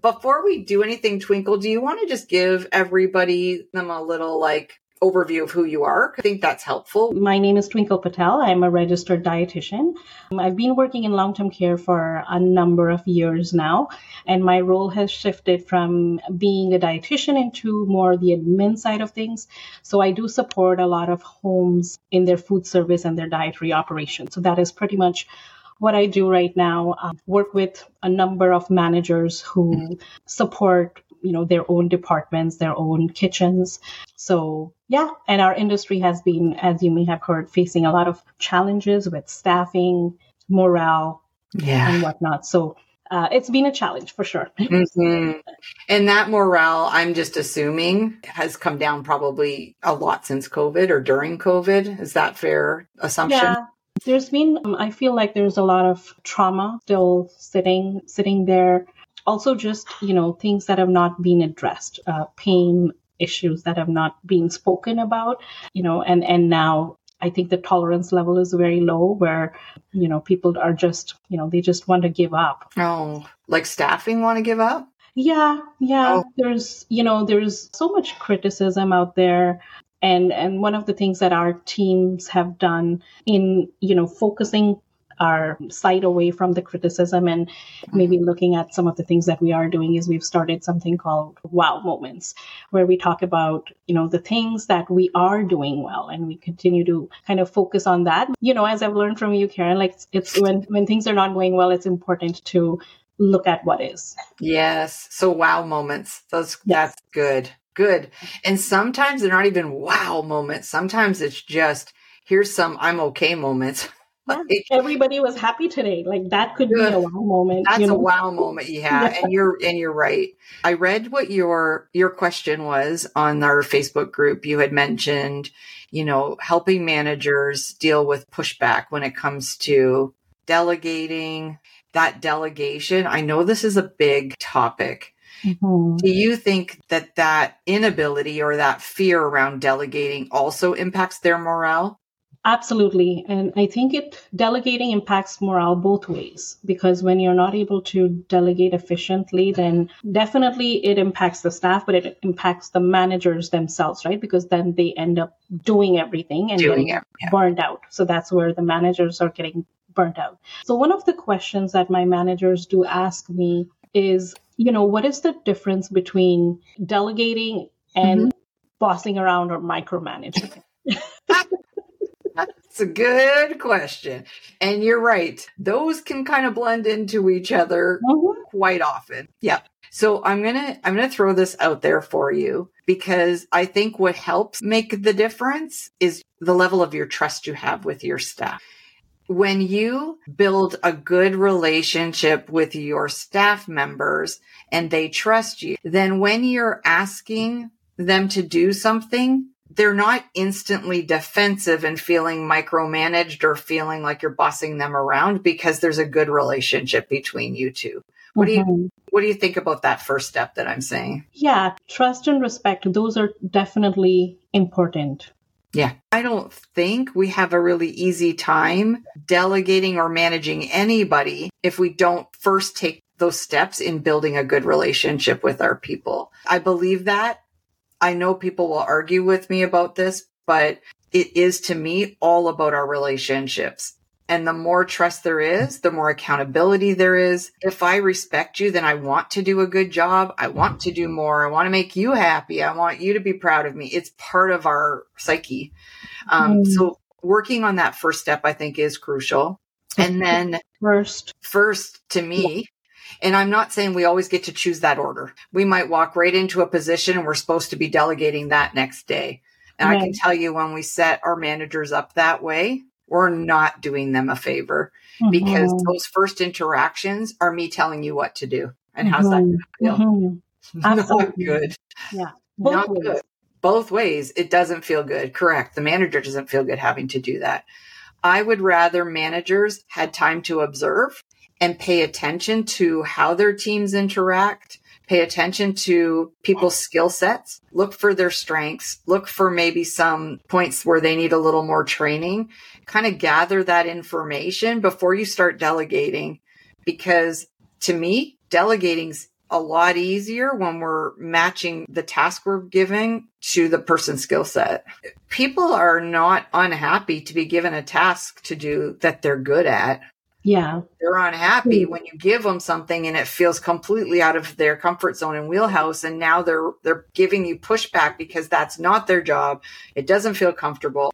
Before we do anything, Twinkle, do you want to just give everybody them a little like overview of who you are. I think that's helpful. My name is Twinkle Patel. I'm a registered dietitian. I've been working in long term care for a number of years now, and my role has shifted from being a dietitian into more the admin side of things. So I do support a lot of homes in their food service and their dietary operations. So that is pretty much what I do right now. Um, work with a number of managers who support you know their own departments their own kitchens so yeah and our industry has been as you may have heard facing a lot of challenges with staffing morale yeah. and whatnot so uh, it's been a challenge for sure. mm-hmm. And that morale, I'm just assuming, has come down probably a lot since COVID or during COVID. Is that fair assumption? Yeah. There's been, um, I feel like there's a lot of trauma still sitting, sitting there. Also just you know things that have not been addressed uh, pain issues that have not been spoken about you know and and now i think the tolerance level is very low where you know people are just you know they just want to give up. Oh like staffing want to give up? Yeah yeah. Oh. there's you know there's so much criticism out there and and one of the things that our teams have done in you know focusing our sight away from the criticism and maybe looking at some of the things that we are doing is we've started something called wow moments where we talk about you know the things that we are doing well. And we continue to kind of focus on that. You know as i've learned from you karen like it's, it's when when things are not going well it's important to look at what is. Yes. So wow moments. Those yes. that's good good and sometimes they're not even wow moments sometimes it's just here's some i'm okay moments everybody was happy today. Like that could be a wow moment. That's you know? a wow moment. Yeah. yeah. And you're and you're right. I read what your your question was on our Facebook group. You had mentioned, you know, helping managers deal with pushback when it comes to delegating, that delegation. I know this is a big topic. Mm-hmm. Do you think that that inability or that fear around delegating also impacts their morale? Absolutely. And I think it delegating impacts morale both ways because when you're not able to delegate efficiently, then definitely it impacts the staff, but it impacts the managers themselves, right? Because then they end up doing everything and doing getting it, yeah. burned out. So that's where the managers are getting burnt out. So one of the questions that my managers do ask me is, you know, what is the difference between delegating and mm-hmm. bossing around or micromanaging? That's a good question. And you're right. Those can kind of blend into each other mm-hmm. quite often. Yeah. So I'm going to I'm going to throw this out there for you because I think what helps make the difference is the level of your trust you have with your staff. When you build a good relationship with your staff members and they trust you, then when you're asking them to do something, they're not instantly defensive and feeling micromanaged or feeling like you're bossing them around because there's a good relationship between you two. What mm-hmm. do you mm-hmm. what do you think about that first step that I'm saying? Yeah, trust and respect, those are definitely important. Yeah. I don't think we have a really easy time delegating or managing anybody if we don't first take those steps in building a good relationship with our people. I believe that I know people will argue with me about this, but it is to me all about our relationships. And the more trust there is, the more accountability there is. If I respect you, then I want to do a good job. I want to do more. I want to make you happy. I want you to be proud of me. It's part of our psyche. Um, mm. So working on that first step, I think is crucial. And then first, first to me, and I'm not saying we always get to choose that order. We might walk right into a position and we're supposed to be delegating that next day. And right. I can tell you when we set our managers up that way, we're not doing them a favor mm-hmm. because those first interactions are me telling you what to do. And mm-hmm. how's that to feel? Mm-hmm. Not good. Yeah. Both not ways. good. Both ways, it doesn't feel good. Correct. The manager doesn't feel good having to do that. I would rather managers had time to observe and pay attention to how their teams interact, pay attention to people's skill sets, look for their strengths, look for maybe some points where they need a little more training, kind of gather that information before you start delegating. Because to me, delegating's a lot easier when we're matching the task we're giving to the person's skill set. People are not unhappy to be given a task to do that they're good at. Yeah. They're unhappy mm. when you give them something and it feels completely out of their comfort zone and wheelhouse and now they're they're giving you pushback because that's not their job. It doesn't feel comfortable.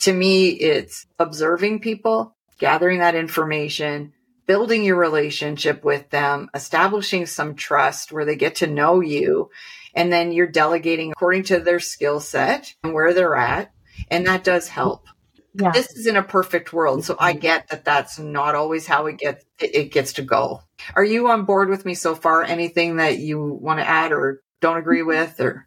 To me, it's observing people, gathering that information, building your relationship with them, establishing some trust where they get to know you, and then you're delegating according to their skill set and where they're at. And that does help. Yeah. This is in a perfect world. So I mm-hmm. get that that's not always how it gets, it gets to go. Are you on board with me so far? Anything that you want to add or don't agree mm-hmm. with or?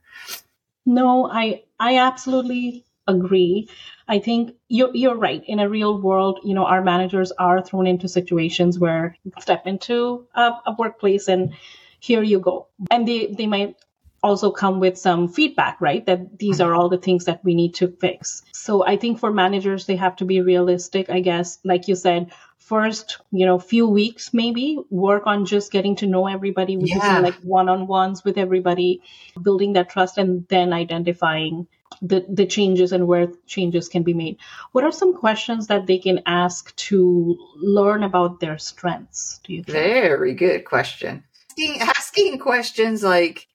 No, I, I absolutely agree. I think you're, you're right. In a real world, you know, our managers are thrown into situations where you step into a, a workplace and here you go. And they, they might also come with some feedback, right? That these are all the things that we need to fix. So I think for managers, they have to be realistic, I guess. Like you said, first, you know, few weeks maybe work on just getting to know everybody, yeah. like one on ones with everybody, building that trust and then identifying the, the changes and where changes can be made. What are some questions that they can ask to learn about their strengths? Do you think? Very good question. Asking, asking questions like,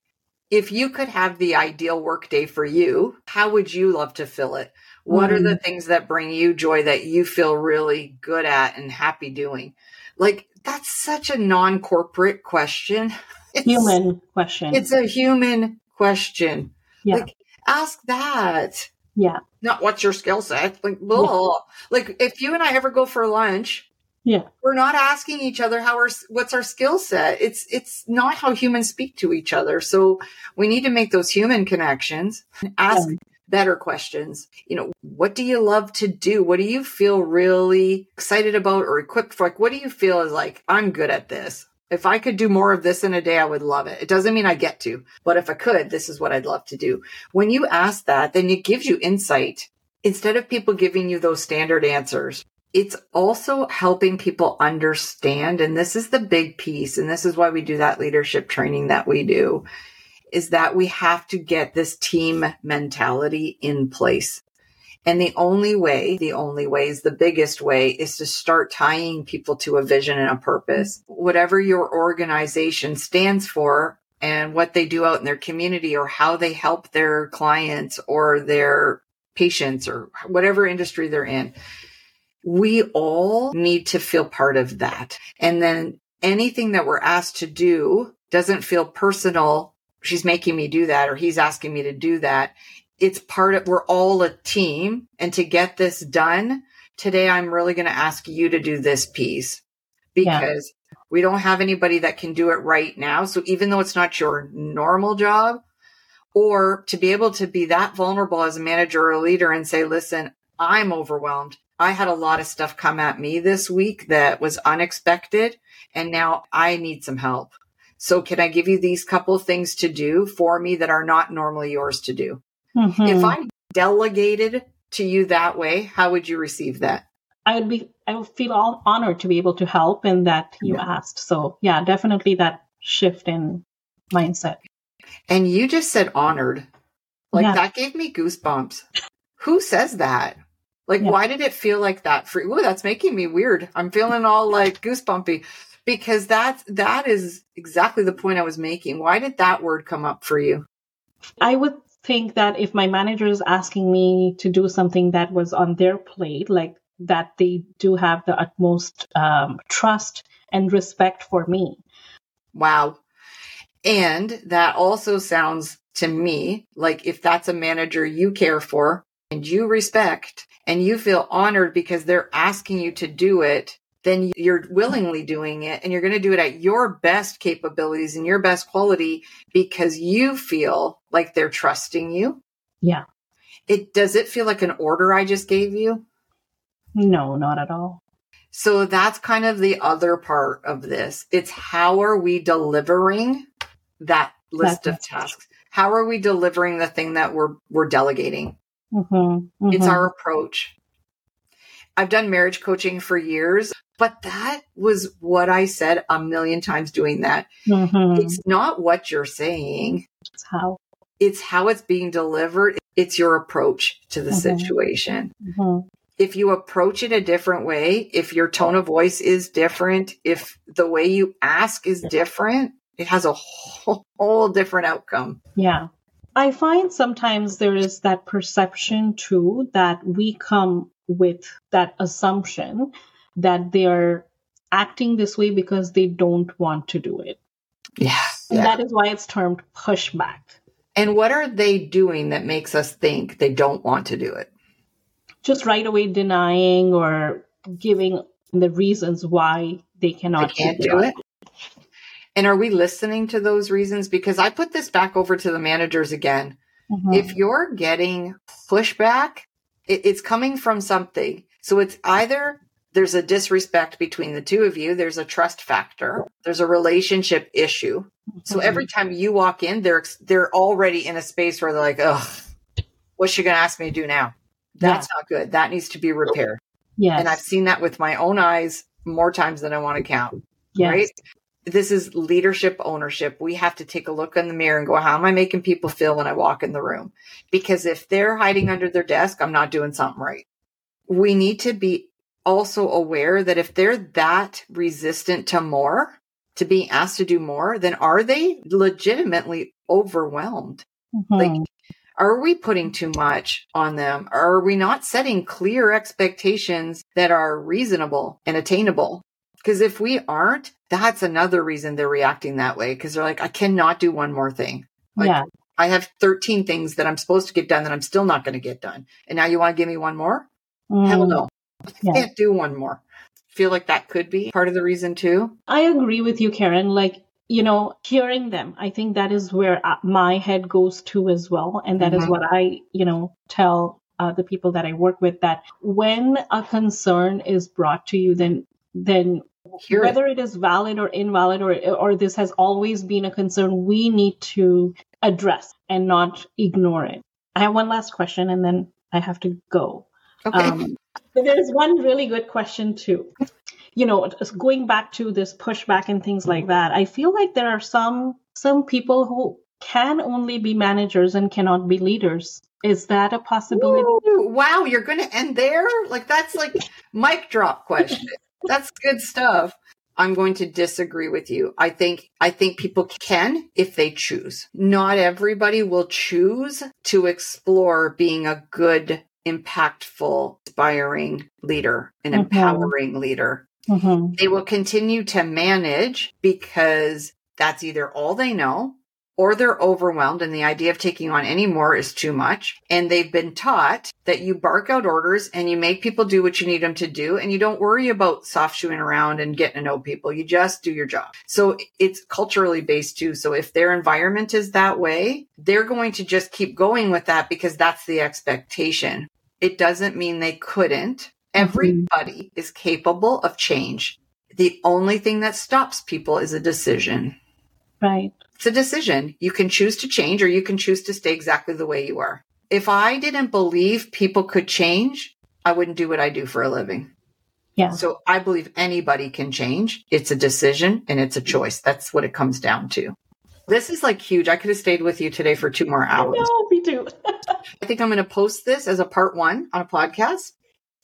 if you could have the ideal workday for you, how would you love to fill it? What mm. are the mm. things that bring you joy that you feel really good at and happy doing? Like, that's such a non corporate question. It's, human question. It's a human question. Yeah. Like, ask that. Yeah. Not what's your skill set. Like, blah. Yeah. Like, if you and I ever go for lunch, yeah. We're not asking each other how our what's our skill set. It's it's not how humans speak to each other. So we need to make those human connections and ask yeah. better questions. You know, what do you love to do? What do you feel really excited about or equipped for? Like what do you feel is like I'm good at this? If I could do more of this in a day, I would love it. It doesn't mean I get to, but if I could, this is what I'd love to do. When you ask that, then it gives you insight instead of people giving you those standard answers. It's also helping people understand. And this is the big piece. And this is why we do that leadership training that we do is that we have to get this team mentality in place. And the only way, the only way is the biggest way is to start tying people to a vision and a purpose. Whatever your organization stands for and what they do out in their community or how they help their clients or their patients or whatever industry they're in. We all need to feel part of that. And then anything that we're asked to do doesn't feel personal. She's making me do that or he's asking me to do that it's part of, we're all a team. And to get this done today, I'm really going to ask you to do this piece because yeah. we don't have anybody that can do it right now. So even though it's not your normal job, or to be able to be that vulnerable as a manager or a leader and say, listen, I'm overwhelmed. I had a lot of stuff come at me this week that was unexpected. And now I need some help. So can I give you these couple things to do for me that are not normally yours to do? Mm-hmm. If I delegated to you that way, how would you receive that? I would be, I would feel all honored to be able to help in that you yeah. asked. So yeah, definitely that shift in mindset. And you just said honored. Like yeah. that gave me goosebumps. Who says that? Like, yeah. why did it feel like that for Ooh, that's making me weird. I'm feeling all like goosebumpy because that's, that is exactly the point I was making. Why did that word come up for you? I would think that if my manager is asking me to do something that was on their plate, like that they do have the utmost um, trust and respect for me. Wow. And that also sounds to me like if that's a manager you care for and you respect and you feel honored because they're asking you to do it, then you're willingly doing it and you're going to do it at your best capabilities and your best quality because you feel like they're trusting you. Yeah. It does it feel like an order I just gave you? No, not at all. So that's kind of the other part of this. It's how are we delivering that list that's of tasks? How are we delivering the thing that we're we're delegating? Mm-hmm, mm-hmm. It's our approach. I've done marriage coaching for years But that was what I said a million times doing that. Mm-hmm. It's not what you're saying. It's how. It's how it's being delivered. It's your approach to the mm-hmm. situation. Mm-hmm. If you approach it a different way, if your tone of voice is different, if the way you ask is different, it has a whole, whole different outcome. Yeah. I find sometimes there is that perception too that we come with that assumption that they're acting this way because they don't want to do it. Yeah. yeah. That is why it's termed pushback. And what are they doing that makes us think they don't want to do it? Just right away denying or giving the reasons why they cannot they can't do it. And are we listening to those reasons? Because I put this back over to the managers again. Mm-hmm. If you're getting pushback, it, it's coming from something. So it's either there's a disrespect between the two of you, there's a trust factor, there's a relationship issue. Mm-hmm. So every time you walk in, they're they're already in a space where they're like, "Oh, what's she going to ask me to do now?" That's yeah. not good. That needs to be repaired. Yes. And I've seen that with my own eyes more times than I want to count. Yes. Right? This is leadership ownership. We have to take a look in the mirror and go, how am I making people feel when I walk in the room? Because if they're hiding under their desk, I'm not doing something right. We need to be also aware that if they're that resistant to more, to being asked to do more, then are they legitimately overwhelmed? Mm-hmm. Like, are we putting too much on them? Are we not setting clear expectations that are reasonable and attainable? Because if we aren't, that's another reason they're reacting that way. Because they're like, I cannot do one more thing. Like, yeah. I have 13 things that I'm supposed to get done that I'm still not going to get done. And now you want to give me one more? Mm. Hell no. I yeah. can't do one more. Feel like that could be part of the reason too. I agree with you, Karen. Like, you know, hearing them, I think that is where uh, my head goes to as well. And that mm-hmm. is what I, you know, tell uh, the people that I work with that when a concern is brought to you, then then Hear whether it. it is valid or invalid or or this has always been a concern we need to address and not ignore it. I have one last question and then i have to go. Okay. Um, there's one really good question too. You know going back to this pushback and things like that i feel like there are some some people who can only be managers and cannot be leaders. Is that a possibility? Ooh, wow you're going to end there? Like that's like mic drop question that's good stuff. I'm going to disagree with you. I think I think people can if they choose. Not everybody will choose to explore being a good, impactful, inspiring leader, an mm-hmm. empowering leader. Mm-hmm. They will continue to manage because that's either all they know or they're overwhelmed and the idea of taking on any more is too much. And they've been taught that you bark out orders and you make people do what you need them to do. And you don't worry about soft shoeing around and getting to know people. You just do your job. So it's culturally based too. So if their environment is that way, they're going to just keep going with that because that's the expectation. It doesn't mean they couldn't. Mm-hmm. Everybody mm-hmm. is capable of change. The only thing that stops people is a decision. Right. It's a decision. You can choose to change or you can choose to stay exactly the way you are. If I didn't believe people could change, I wouldn't do what I do for a living. Yeah. So I believe anybody can change. It's a decision and it's a choice. That's what it comes down to. This is like huge. I could have stayed with you today for two more hours. No, me too. I think I'm going to post this as a part one on a podcast.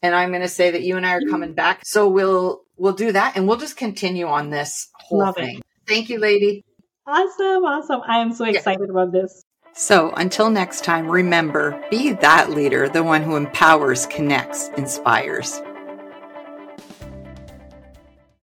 And I'm going to say that you and I are coming back. So we'll, we'll do that and we'll just continue on this whole Love thing. It. Thank you, lady. Awesome. Awesome. I am so excited yeah. about this. So until next time, remember be that leader, the one who empowers, connects, inspires.